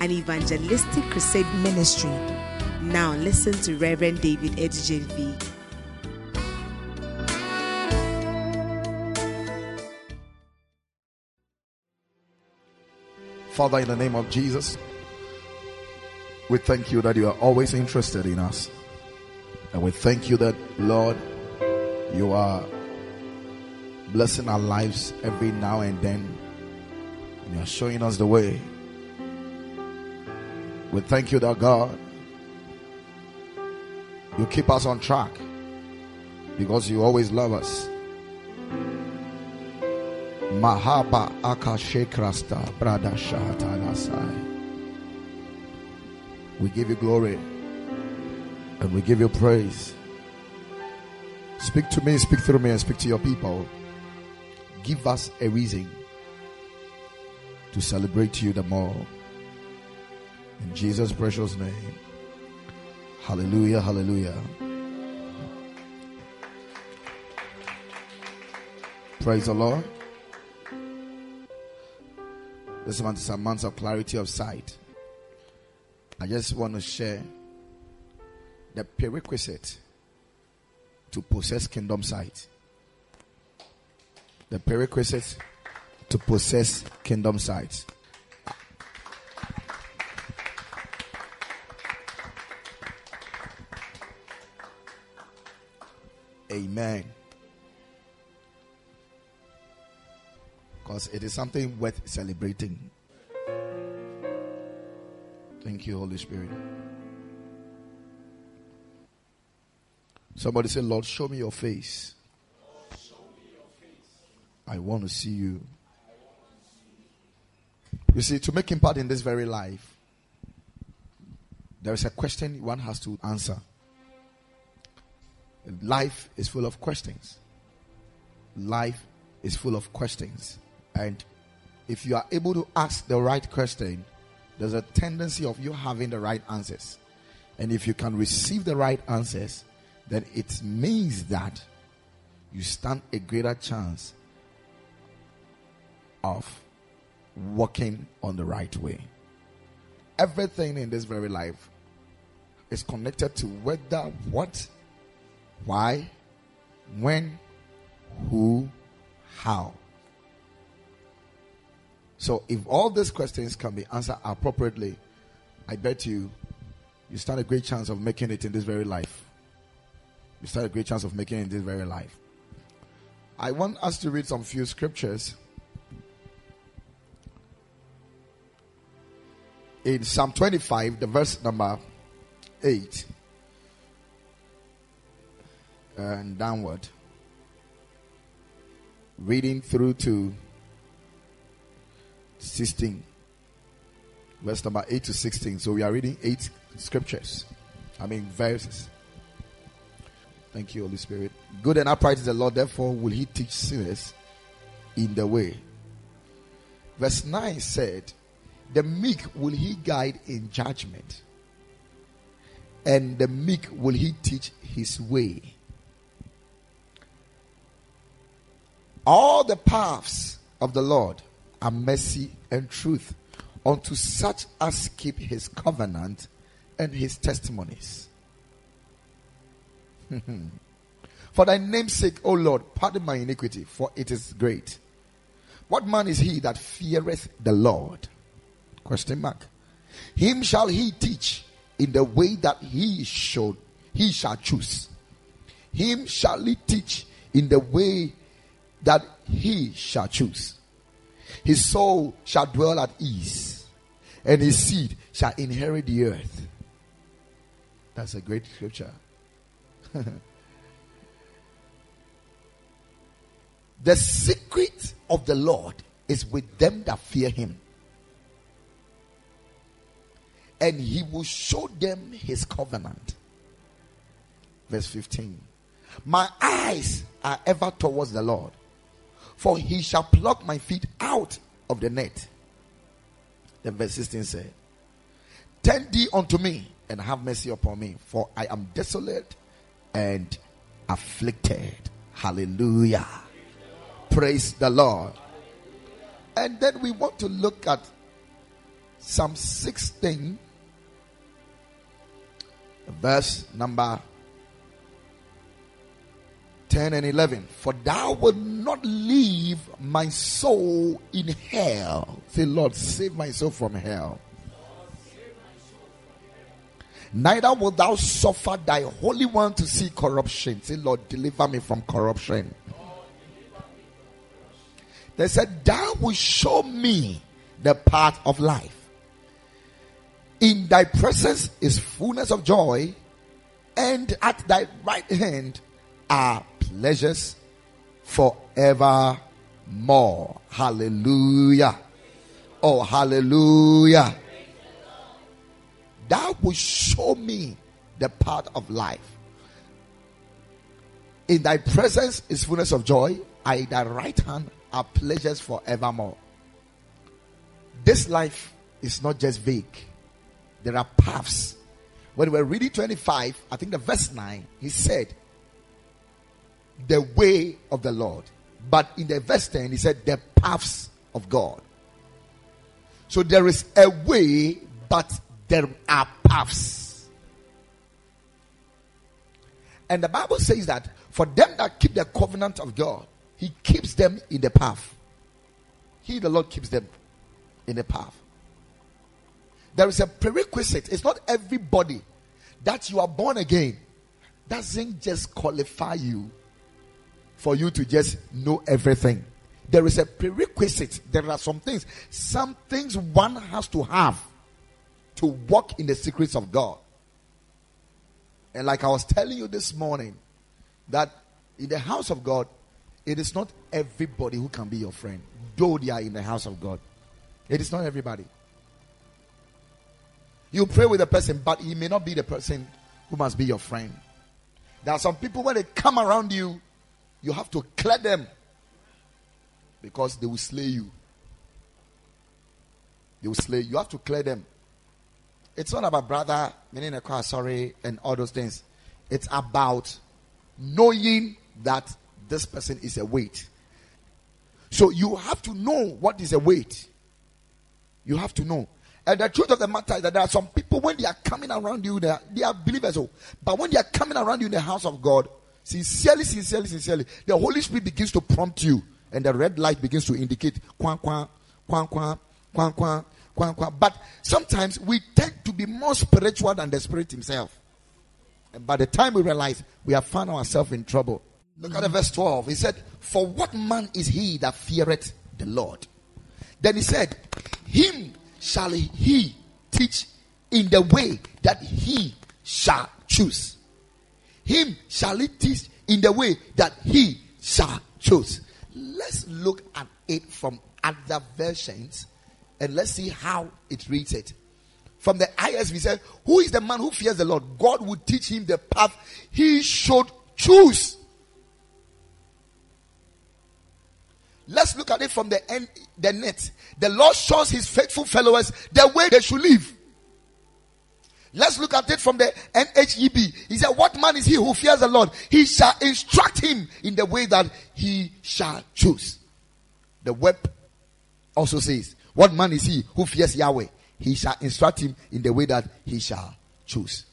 an evangelistic crusade ministry. Now listen to Reverend David Edijenfi. Father, in the name of Jesus, we thank you that you are always interested in us. And we thank you that, Lord, you are blessing our lives every now and then. And you are showing us the way. We thank you that, God, you keep us on track because you always love us. Mahaba Akashekrasta Brada Shahatalasai. We give you glory and we give you praise. Speak to me, speak through me, and speak to your people. Give us a reason to celebrate you the more. In Jesus' precious name. Hallelujah, hallelujah. Praise the Lord. This month is a month of clarity of sight. I just want to share the prerequisite to possess kingdom sight. The prerequisite to possess kingdom sight. Amen. Because it is something worth celebrating. Thank you, Holy Spirit. Somebody say, Lord, show me your face. I want to see you. You see, to make impact in this very life, there is a question one has to answer. Life is full of questions. Life is full of questions. And if you are able to ask the right question, there's a tendency of you having the right answers. And if you can receive the right answers, then it means that you stand a greater chance of walking on the right way. Everything in this very life is connected to whether, what, why, when, who, how. So, if all these questions can be answered appropriately, I bet you you stand a great chance of making it in this very life. You stand a great chance of making it in this very life. I want us to read some few scriptures. In Psalm 25, the verse number 8 and downward, reading through to 16. Verse number 8 to 16. So we are reading eight scriptures. I mean, verses. Thank you, Holy Spirit. Good and upright is the Lord, therefore will he teach sinners in the way. Verse 9 said, The meek will he guide in judgment, and the meek will he teach his way. All the paths of the Lord are mercy and truth unto such as keep his covenant and his testimonies. for thy name's sake, O Lord, pardon my iniquity, for it is great. What man is he that feareth the Lord? Question mark. Him shall he teach in the way that he should he shall choose. Him shall he teach in the way that he shall choose. His soul shall dwell at ease, and his seed shall inherit the earth. That's a great scripture. the secret of the Lord is with them that fear him. and he will show them his covenant. Verse 15. My eyes are ever towards the Lord, for he shall pluck my feet out of the net. Then verse 16 said, Turn thee unto me and have mercy upon me, for I am desolate and afflicted. Hallelujah. Praise the Lord. And then we want to look at Psalm 16, verse number 10 and 11. For thou wilt not leave my soul in hell. Say, Lord, save my soul from hell. Neither wilt thou suffer thy Holy One to see corruption. Say, Lord, deliver me from corruption. They said, Thou will show me the path of life. In thy presence is fullness of joy, and at thy right hand are pleasures forevermore. Hallelujah. Oh, hallelujah. Thou will show me the path of life. In thy presence is fullness of joy. At thy right hand are pleasures forevermore. This life is not just vague. There are paths. When we're reading 25, I think the verse 9, he said, the way of the Lord. But in the verse 10, he said, the paths of God. So there is a way, but there are paths. And the Bible says that for them that keep the covenant of God, He keeps them in the path. He, the Lord, keeps them in the path. There is a prerequisite. It's not everybody that you are born again doesn't just qualify you for you to just know everything. There is a prerequisite. There are some things, some things one has to have to walk in the secrets of God. And like I was telling you this morning, that in the house of God, it is not everybody who can be your friend, though they are in the house of God. It is not everybody. You pray with a person, but he may not be the person who must be your friend. There are some people when they come around you, you have to clear them because they will slay you. They will slay you. You have to clear them. It's not about brother, meaning a car, sorry, and all those things. It's about knowing that this person is a weight. So you have to know what is a weight. You have to know. And the truth of the matter is that there are some people when they are coming around you, they are, they are believers. But when they are coming around you in the house of God, sincerely, sincerely, sincerely, the Holy Spirit begins to prompt you, and the red light begins to indicate, kwan, kwan, kwan, kwan, kwan, kwan, but sometimes we tend to be more spiritual than the Spirit Himself. And by the time we realize we have found ourselves in trouble. Look at the verse 12. He said, For what man is he that feareth the Lord? Then he said, Him shall he teach in the way that he shall choose. Him shall he teach in the way that he shall choose. Let's look at it from other versions and let's see how it reads it. From the ISV said, Who is the man who fears the Lord? God will teach him the path he should choose. Let's look at it from the end, the NET. The Lord shows his faithful followers the way they should live. Let's look at it from the NHEB. He said, What man is he who fears the Lord? He shall instruct him in the way that he shall choose. The WEB also says, what man is he who fears Yahweh? He shall instruct him in the way that he shall choose.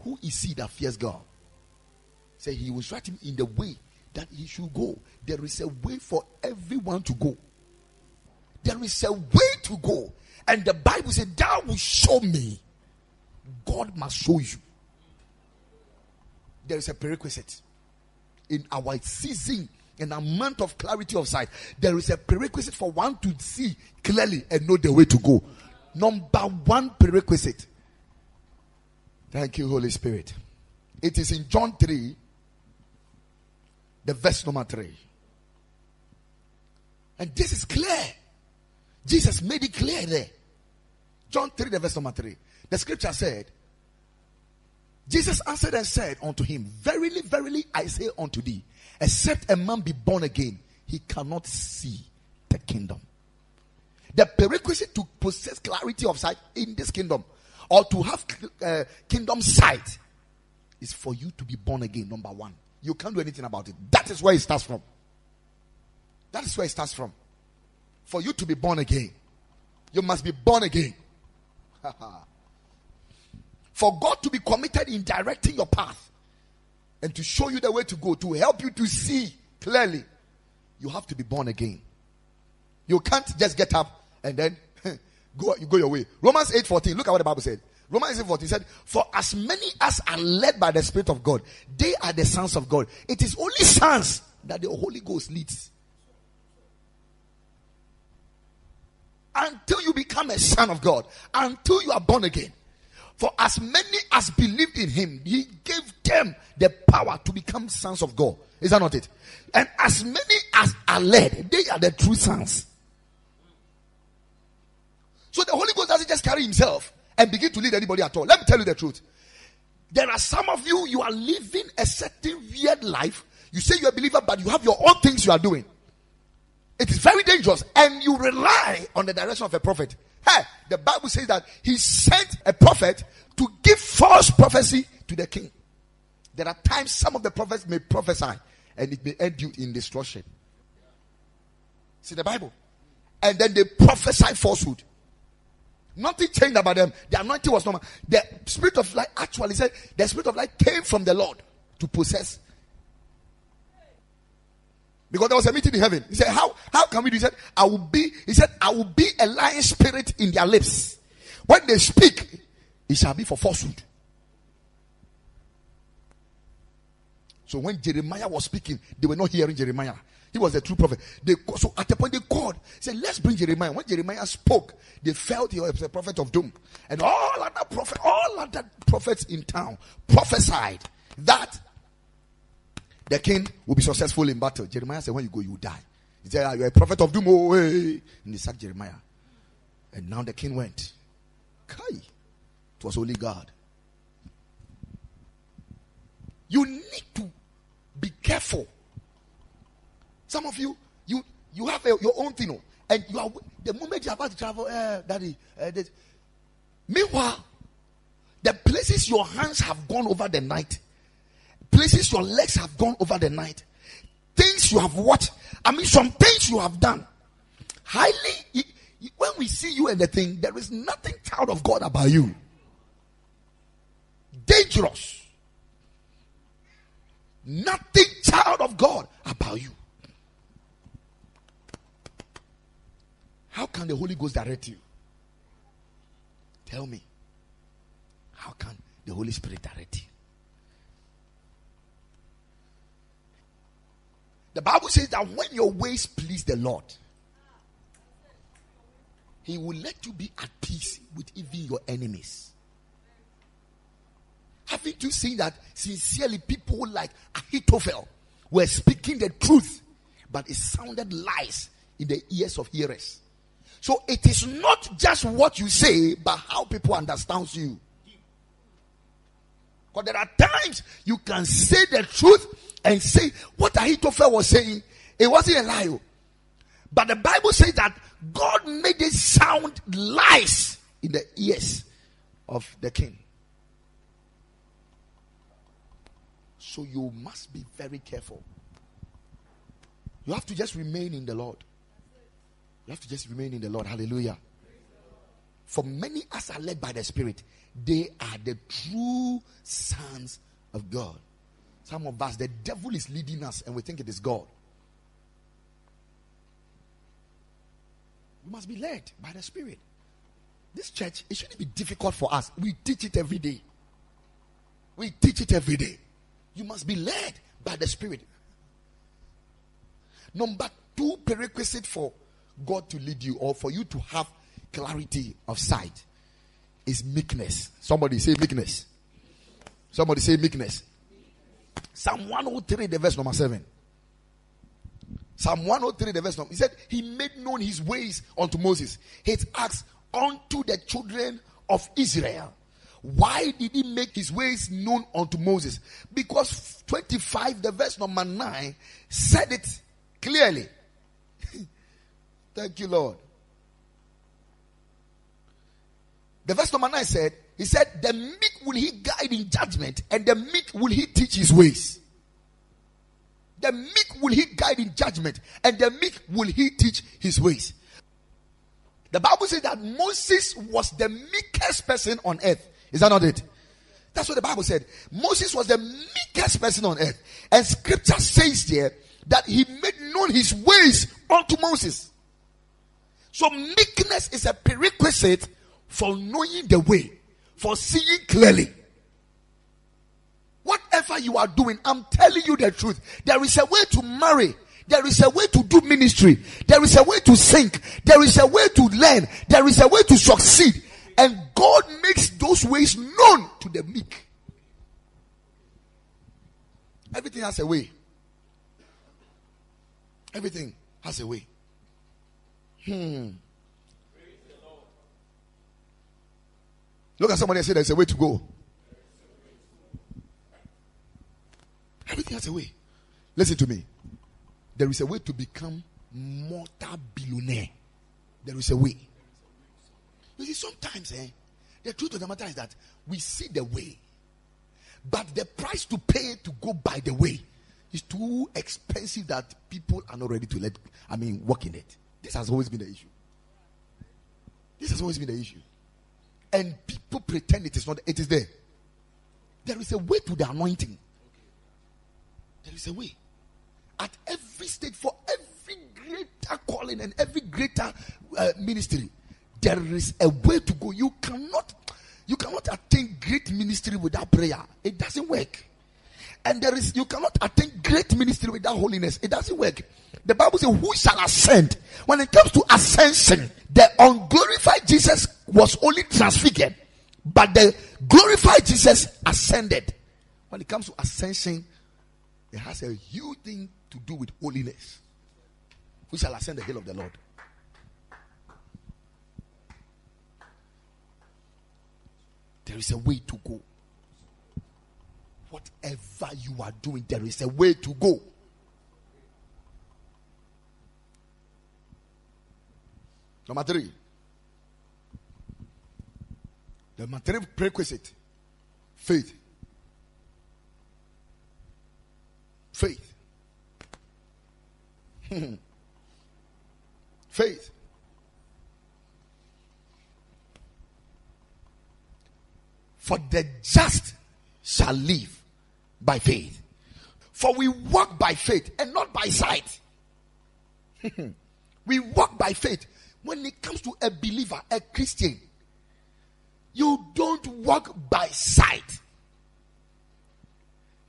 Who is he that fears God? Say he will instruct him in the way that he should go. There is a way for everyone to go. There is a way to go. And the Bible said, Thou will show me. God must show you. There is a prerequisite in our season an amount of clarity of sight. There is a prerequisite for one to see clearly and know the way to go. Number one prerequisite. Thank you, Holy Spirit. It is in John 3, the verse number 3. And this is clear. Jesus made it clear there. John 3, the verse number 3. The scripture said, Jesus answered and said unto him, Verily, verily, I say unto thee, except a man be born again, he cannot see the kingdom. The prerequisite to possess clarity of sight in this kingdom or to have uh, kingdom sight is for you to be born again. Number one, you can't do anything about it. That is where it starts from. That is where it starts from. For you to be born again, you must be born again. for God to be committed in directing your path and to show you the way to go, to help you to see clearly, you have to be born again. You can't just get up and then go, you go your way. Romans 8:14. Look at what the Bible said. Romans 8:14 said, For as many as are led by the Spirit of God, they are the sons of God. It is only sons that the Holy Ghost leads. Until you become a son of God, until you are born again. For as many as believed in him, he gave them the power to become sons of God. Is that not it? And as many as are led, they are the true sons. So the Holy Ghost doesn't just carry himself and begin to lead anybody at all. Let me tell you the truth. There are some of you, you are living a certain weird life. You say you're a believer, but you have your own things you are doing. It is very dangerous. And you rely on the direction of a prophet. Hey, the Bible says that he sent a prophet to give false prophecy to the king. There are times some of the prophets may prophesy and it may end you in destruction. See the Bible? And then they prophesy falsehood. Nothing changed about them. The anointing was normal. The spirit of light actually said the spirit of light came from the Lord to possess. Because there was a meeting in heaven. He said, How how can we do? He said, I will be, he said, I will be a lying spirit in their lips. When they speak, it shall be for falsehood. So when Jeremiah was speaking, they were not hearing Jeremiah. He was a true prophet. They, so at the point they called, said, Let's bring Jeremiah. When Jeremiah spoke, they felt he was a prophet of doom. And all other prophet, all other prophets in town prophesied that the king will be successful in battle. Jeremiah said, When you go, you die. He said, ah, You're a prophet of doom. Oh, hey. And they sacked Jeremiah. And now the king went. Kai. It was only God. You need to be careful some of you, you you have a, your own thing, oh, and you are the moment you're about to travel, uh, daddy. Uh, Meanwhile, the places your hands have gone over the night, places your legs have gone over the night, things you have watched. I mean, some things you have done. Highly, when we see you and the thing, there is nothing child of God about you. Dangerous. Nothing child of God about you. How can the Holy Ghost direct you? Tell me. How can the Holy Spirit direct you? The Bible says that when your ways please the Lord, He will let you be at peace with even your enemies. Haven't you seen that sincerely people like Ahithophel were speaking the truth, but it sounded lies in the ears of hearers? So it is not just what you say, but how people understand you. Because there are times you can say the truth and say what Ahithophel was saying. It wasn't a lie. Oh. But the Bible says that God made it sound lies in the ears of the king. So you must be very careful. You have to just remain in the Lord. You have to just remain in the Lord. Hallelujah. For many as are led by the Spirit, they are the true sons of God. Some of us, the devil is leading us and we think it is God. We must be led by the Spirit. This church, it shouldn't be difficult for us. We teach it every day. We teach it every day. You must be led by the Spirit. Number two prerequisite for God to lead you or for you to have clarity of sight is meekness. Somebody say meekness. Somebody say meekness. Psalm 103, the verse number 7. Psalm 103, the verse number. He said, He made known his ways unto Moses, his acts unto the children of Israel. Why did he make his ways known unto Moses? Because 25, the verse number 9, said it clearly. Thank you, Lord. The verse number 9 said, He said, The meek will he guide in judgment, and the meek will he teach his ways. The meek will he guide in judgment, and the meek will he teach his ways. The Bible says that Moses was the meekest person on earth. Is that not it? That's what the Bible said. Moses was the meekest person on earth. And scripture says there that he made known his ways unto Moses. So meekness is a prerequisite for knowing the way, for seeing clearly. Whatever you are doing, I'm telling you the truth. There is a way to marry. There is a way to do ministry. There is a way to sink. There is a way to learn. There is a way to succeed. And God makes those ways known to the meek. Everything has a way. Everything has a way. Hmm. Look at somebody and say there's a way to go. Everything has a way. Listen to me. There is a way to become multi billionaire. There is a way. You see, sometimes eh, the truth of the matter is that we see the way, but the price to pay to go by the way is too expensive that people are not ready to let, I mean, work in it. This has always been the issue. This has always been the issue. And people pretend it is not, it is there. There is a way to the anointing. There is a way. At every stage, for every greater calling and every greater uh, ministry, there is a way to go. You cannot, you cannot attain great ministry without prayer. It doesn't work. And there is, you cannot attain great ministry without holiness. It doesn't work. The Bible says, who shall ascend? When it comes to ascension, the unglorified Jesus was only transfigured, but the glorified Jesus ascended. When it comes to ascension, it has a huge thing to do with holiness. We shall ascend the hill of the Lord? There is a way to go. Whatever you are doing, there is a way to go. Number three. The material prerequisite faith. Faith. faith. For the just shall live by faith. For we walk by faith and not by sight. we walk by faith. When it comes to a believer, a Christian, you don't walk by sight.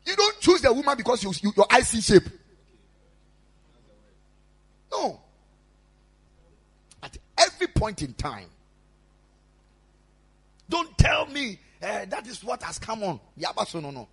You don't choose the woman because you, you, your eyes see shape. No. At every point in time. Don't tell me uh, that is what has come on. Yabaso no no.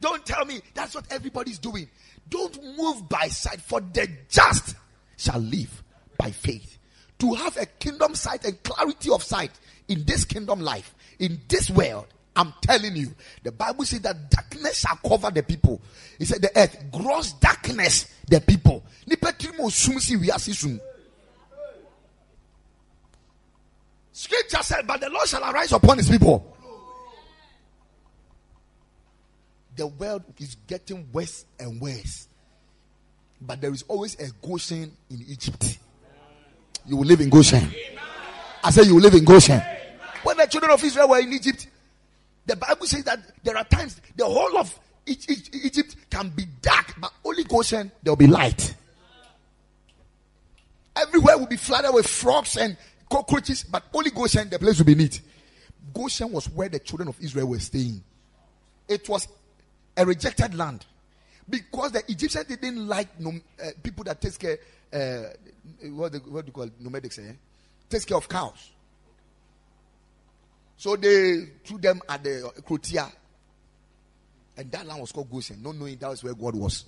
Don't tell me that's what everybody's doing. Don't move by sight, for the just shall live by faith. To have a kingdom sight and clarity of sight in this kingdom life, in this world, I'm telling you, the Bible says that darkness shall cover the people. He said the earth, gross darkness, the people. Scripture said, but the Lord shall arise upon his people. The world is getting worse and worse. But there is always a Goshen in Egypt. You will live in Goshen. I said, you will live in Goshen. When the children of Israel were in Egypt, the Bible says that there are times the whole of Egypt can be dark, but only Goshen there will be light. Everywhere will be flooded with frogs and cockroaches, but only Goshen, the place will be neat. Goshen was where the children of Israel were staying. It was a rejected land because the Egyptians didn't like nom- uh, people that take care. Uh, what, what do you call it? nomadics? Eh? Takes care of cows. So they threw them at the Krotia. And that land was called Goshen, not knowing that was where God was.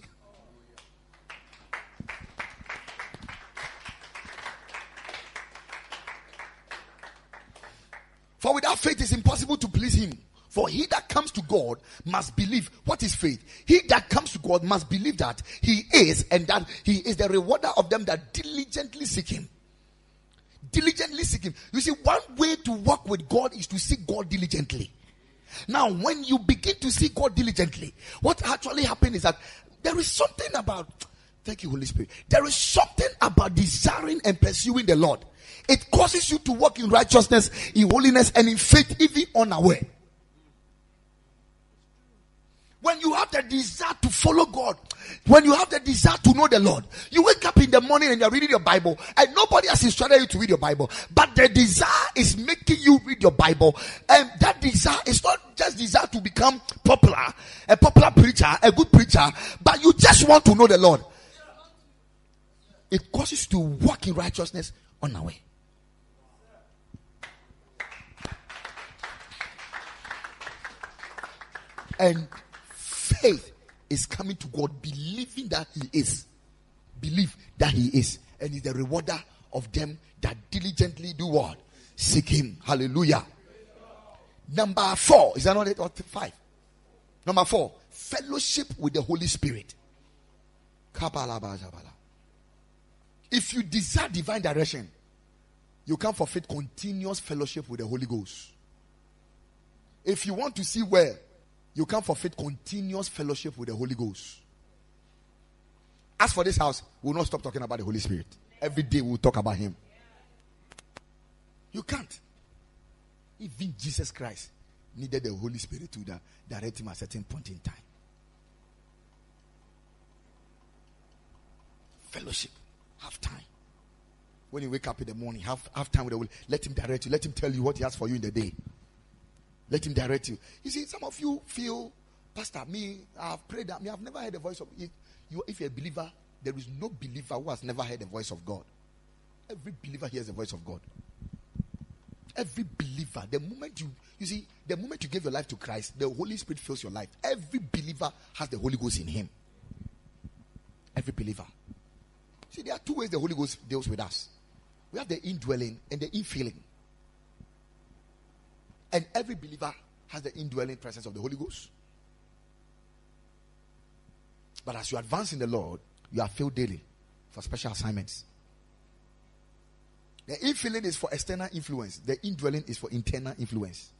For without faith it's impossible to please him. For he that comes to God must believe. What is faith? He that comes to God must believe that he is and that he is the rewarder of them that diligently seek him. Diligently seek him. You see, one way to work with God is to seek God diligently. Now, when you begin to seek God diligently, what actually happens is that there is something about, thank you, Holy Spirit. There is something about desiring and pursuing the Lord. It causes you to walk in righteousness, in holiness, and in faith, even unaware. When you have the desire to follow God, when you have the desire to know the Lord, you wake up in the morning and you're reading your Bible, and nobody has instructed you to read your Bible, but the desire is making you read your Bible, and that desire is not just desire to become popular, a popular preacher, a good preacher, but you just want to know the Lord. It causes you to walk in righteousness on our way. And faith is coming to God, believing that He is. Believe that He is. And He's the rewarder of them that diligently do what? Seek Him. Hallelujah. Number four. Is that not it or five? Number four. Fellowship with the Holy Spirit. If you desire divine direction, you can forfeit continuous fellowship with the Holy Ghost. If you want to see where you can't forfeit continuous fellowship with the Holy Ghost. As for this house, we'll not stop talking about the Holy Spirit. Every day we'll talk about Him. You can't. Even Jesus Christ needed the Holy Spirit to direct him at a certain point in time. Fellowship. Have time. When you wake up in the morning, have, have time with the Holy. Let him direct you. Let him tell you what he has for you in the day. Let him direct you. You see, some of you feel, Pastor, me, I've prayed that me, I've never heard the voice of it. you. If you're a believer, there is no believer who has never heard the voice of God. Every believer hears the voice of God. Every believer, the moment you you see, the moment you give your life to Christ, the Holy Spirit fills your life. Every believer has the Holy Ghost in him. Every believer. See, there are two ways the Holy Ghost deals with us. We have the indwelling and the infilling. And every believer has the indwelling presence of the Holy Ghost. But as you advance in the Lord, you are filled daily for special assignments. The infilling is for external influence, the indwelling is for internal influence.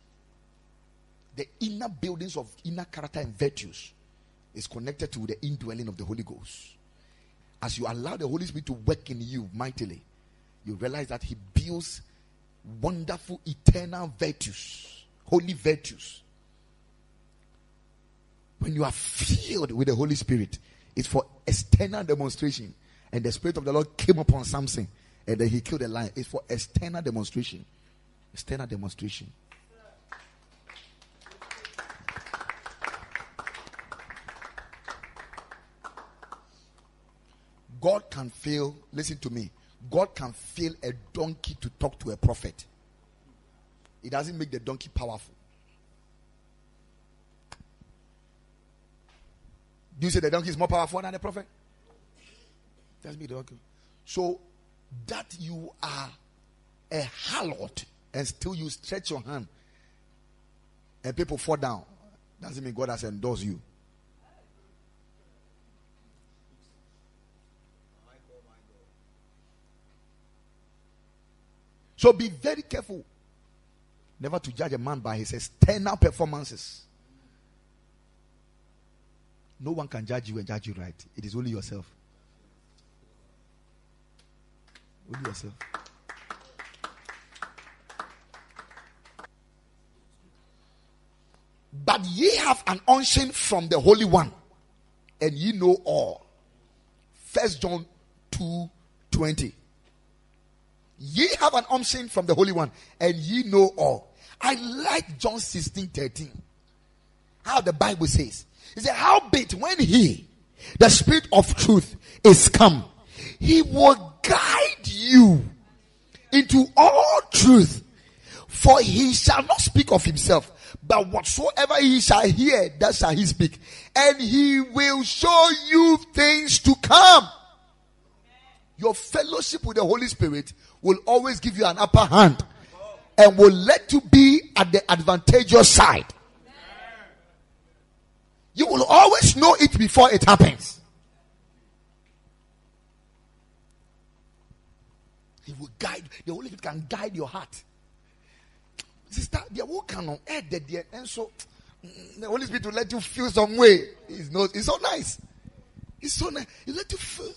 The inner buildings of inner character and virtues is connected to the indwelling of the Holy Ghost. As you allow the Holy Spirit to work in you mightily, you realize that He builds wonderful eternal virtues, holy virtues. When you are filled with the Holy Spirit, it's for external demonstration. And the Spirit of the Lord came upon Samson and then he killed a lion. It's for external demonstration. External demonstration. God can fail, listen to me, God can fail a donkey to talk to a prophet. It doesn't make the donkey powerful. Do you say the donkey is more powerful than the prophet? Tell me the donkey. So that you are a harlot and still you stretch your hand and people fall down doesn't mean God has endorsed you. So be very careful never to judge a man by his external performances. No one can judge you and judge you right. It is only yourself. Only yourself. But ye have an unction from the Holy One, and ye know all. First John 2 20. Ye have an unction from the Holy One, and ye know all. I like John 16 13. How the Bible says. He said, How bit when he, the spirit of truth, is come, he will guide you into all truth. For he shall not speak of himself, but whatsoever he shall hear, that shall he speak. And he will show you things to come. Your fellowship with the Holy Spirit will always give you an upper hand and will let you be at the advantageous side. You will always know it before it happens. He will guide, the Holy Spirit can guide your heart. Sister, the will can add the and so mm, the Holy Spirit will let you feel some way. It's not it's so nice. It's so nice. You let you feel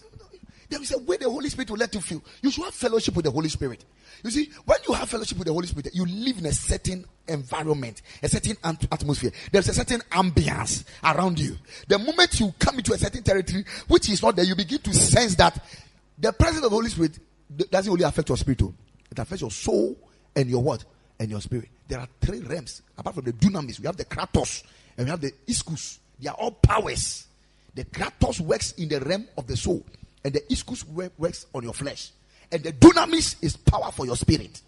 there is a way the Holy Spirit will let you feel. You should have fellowship with the Holy Spirit. You see, when you have fellowship with the Holy Spirit, you live in a certain environment, a certain atmosphere. There's a certain ambience around you. The moment you come into a certain territory, which is not there, you begin to sense that the presence of the Holy Spirit doesn't only affect your spirit, oh. it affects your soul and your what? And your spirit. There are three realms. Apart from the dunamis, we have the kratos and we have the ischus. They are all powers. The kratos works in the realm of the soul and the ischus works on your flesh. And the dunamis is power for your spirit.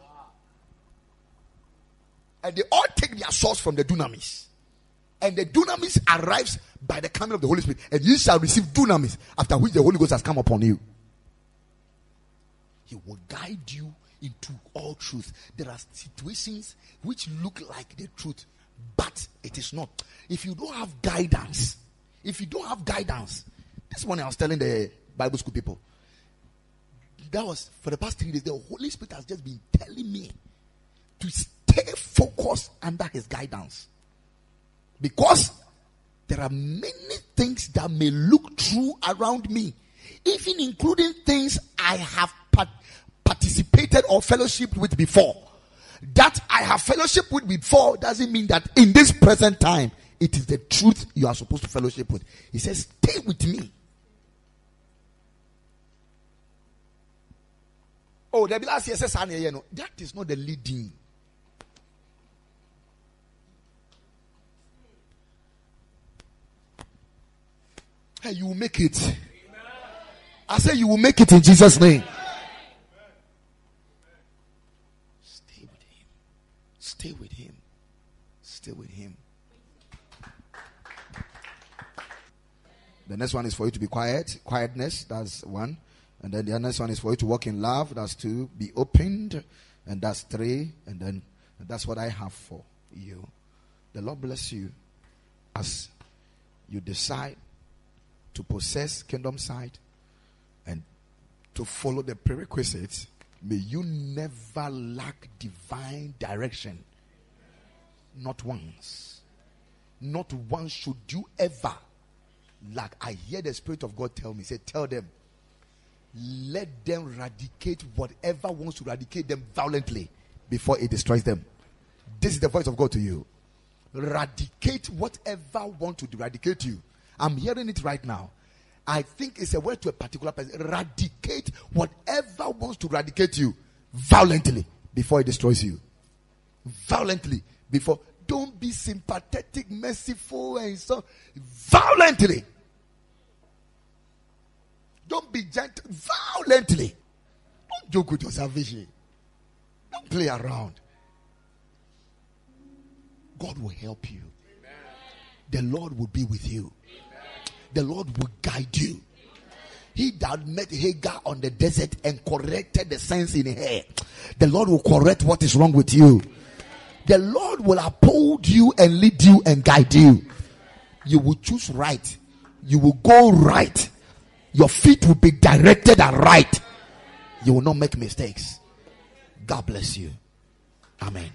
And they all take their source from the dunamis. And the dunamis arrives by the coming of the Holy Spirit. And you shall receive dunamis, after which the Holy Ghost has come upon you. He will guide you into all truth. There are situations which look like the truth, but it is not. If you don't have guidance, if you don't have guidance, this morning I was telling the Bible school people. That was for the past three days. The Holy Spirit has just been telling me to stay focused under His guidance. Because there are many things that may look true around me, even including things I have participated or fellowship with before. That I have fellowship with before doesn't mean that in this present time it is the truth you are supposed to fellowship with. He says, Stay with me. Oh, the last year says that is not the leading. Hey, you will make it. I say you will make it in Jesus' name. Stay with him. Stay with him. Stay with him. The next one is for you to be quiet. Quietness. That's one. And then the next one is for you to walk in love. That's two. Be opened. And that's three. And then that's what I have for you. The Lord bless you as you decide to possess kingdom sight and to follow the prerequisites. May you never lack divine direction. Not once. Not once should you ever lack. I hear the Spirit of God tell me, say, tell them let them eradicate whatever wants to eradicate them violently before it destroys them. This is the voice of God to you. Eradicate whatever wants to eradicate you. I'm hearing it right now. I think it's a word to a particular person. Eradicate whatever wants to eradicate you violently before it destroys you. Violently before. Don't be sympathetic, merciful, and so violently. Don't be gentle violently. Don't joke with your salvation. Don't play around. God will help you. Amen. The Lord will be with you. Amen. The Lord will guide you. He that met Hagar on the desert and corrected the sense in her. The Lord will correct what is wrong with you. The Lord will uphold you and lead you and guide you. You will choose right. You will go right. Your feet will be directed and right. You will not make mistakes. God bless you. Amen.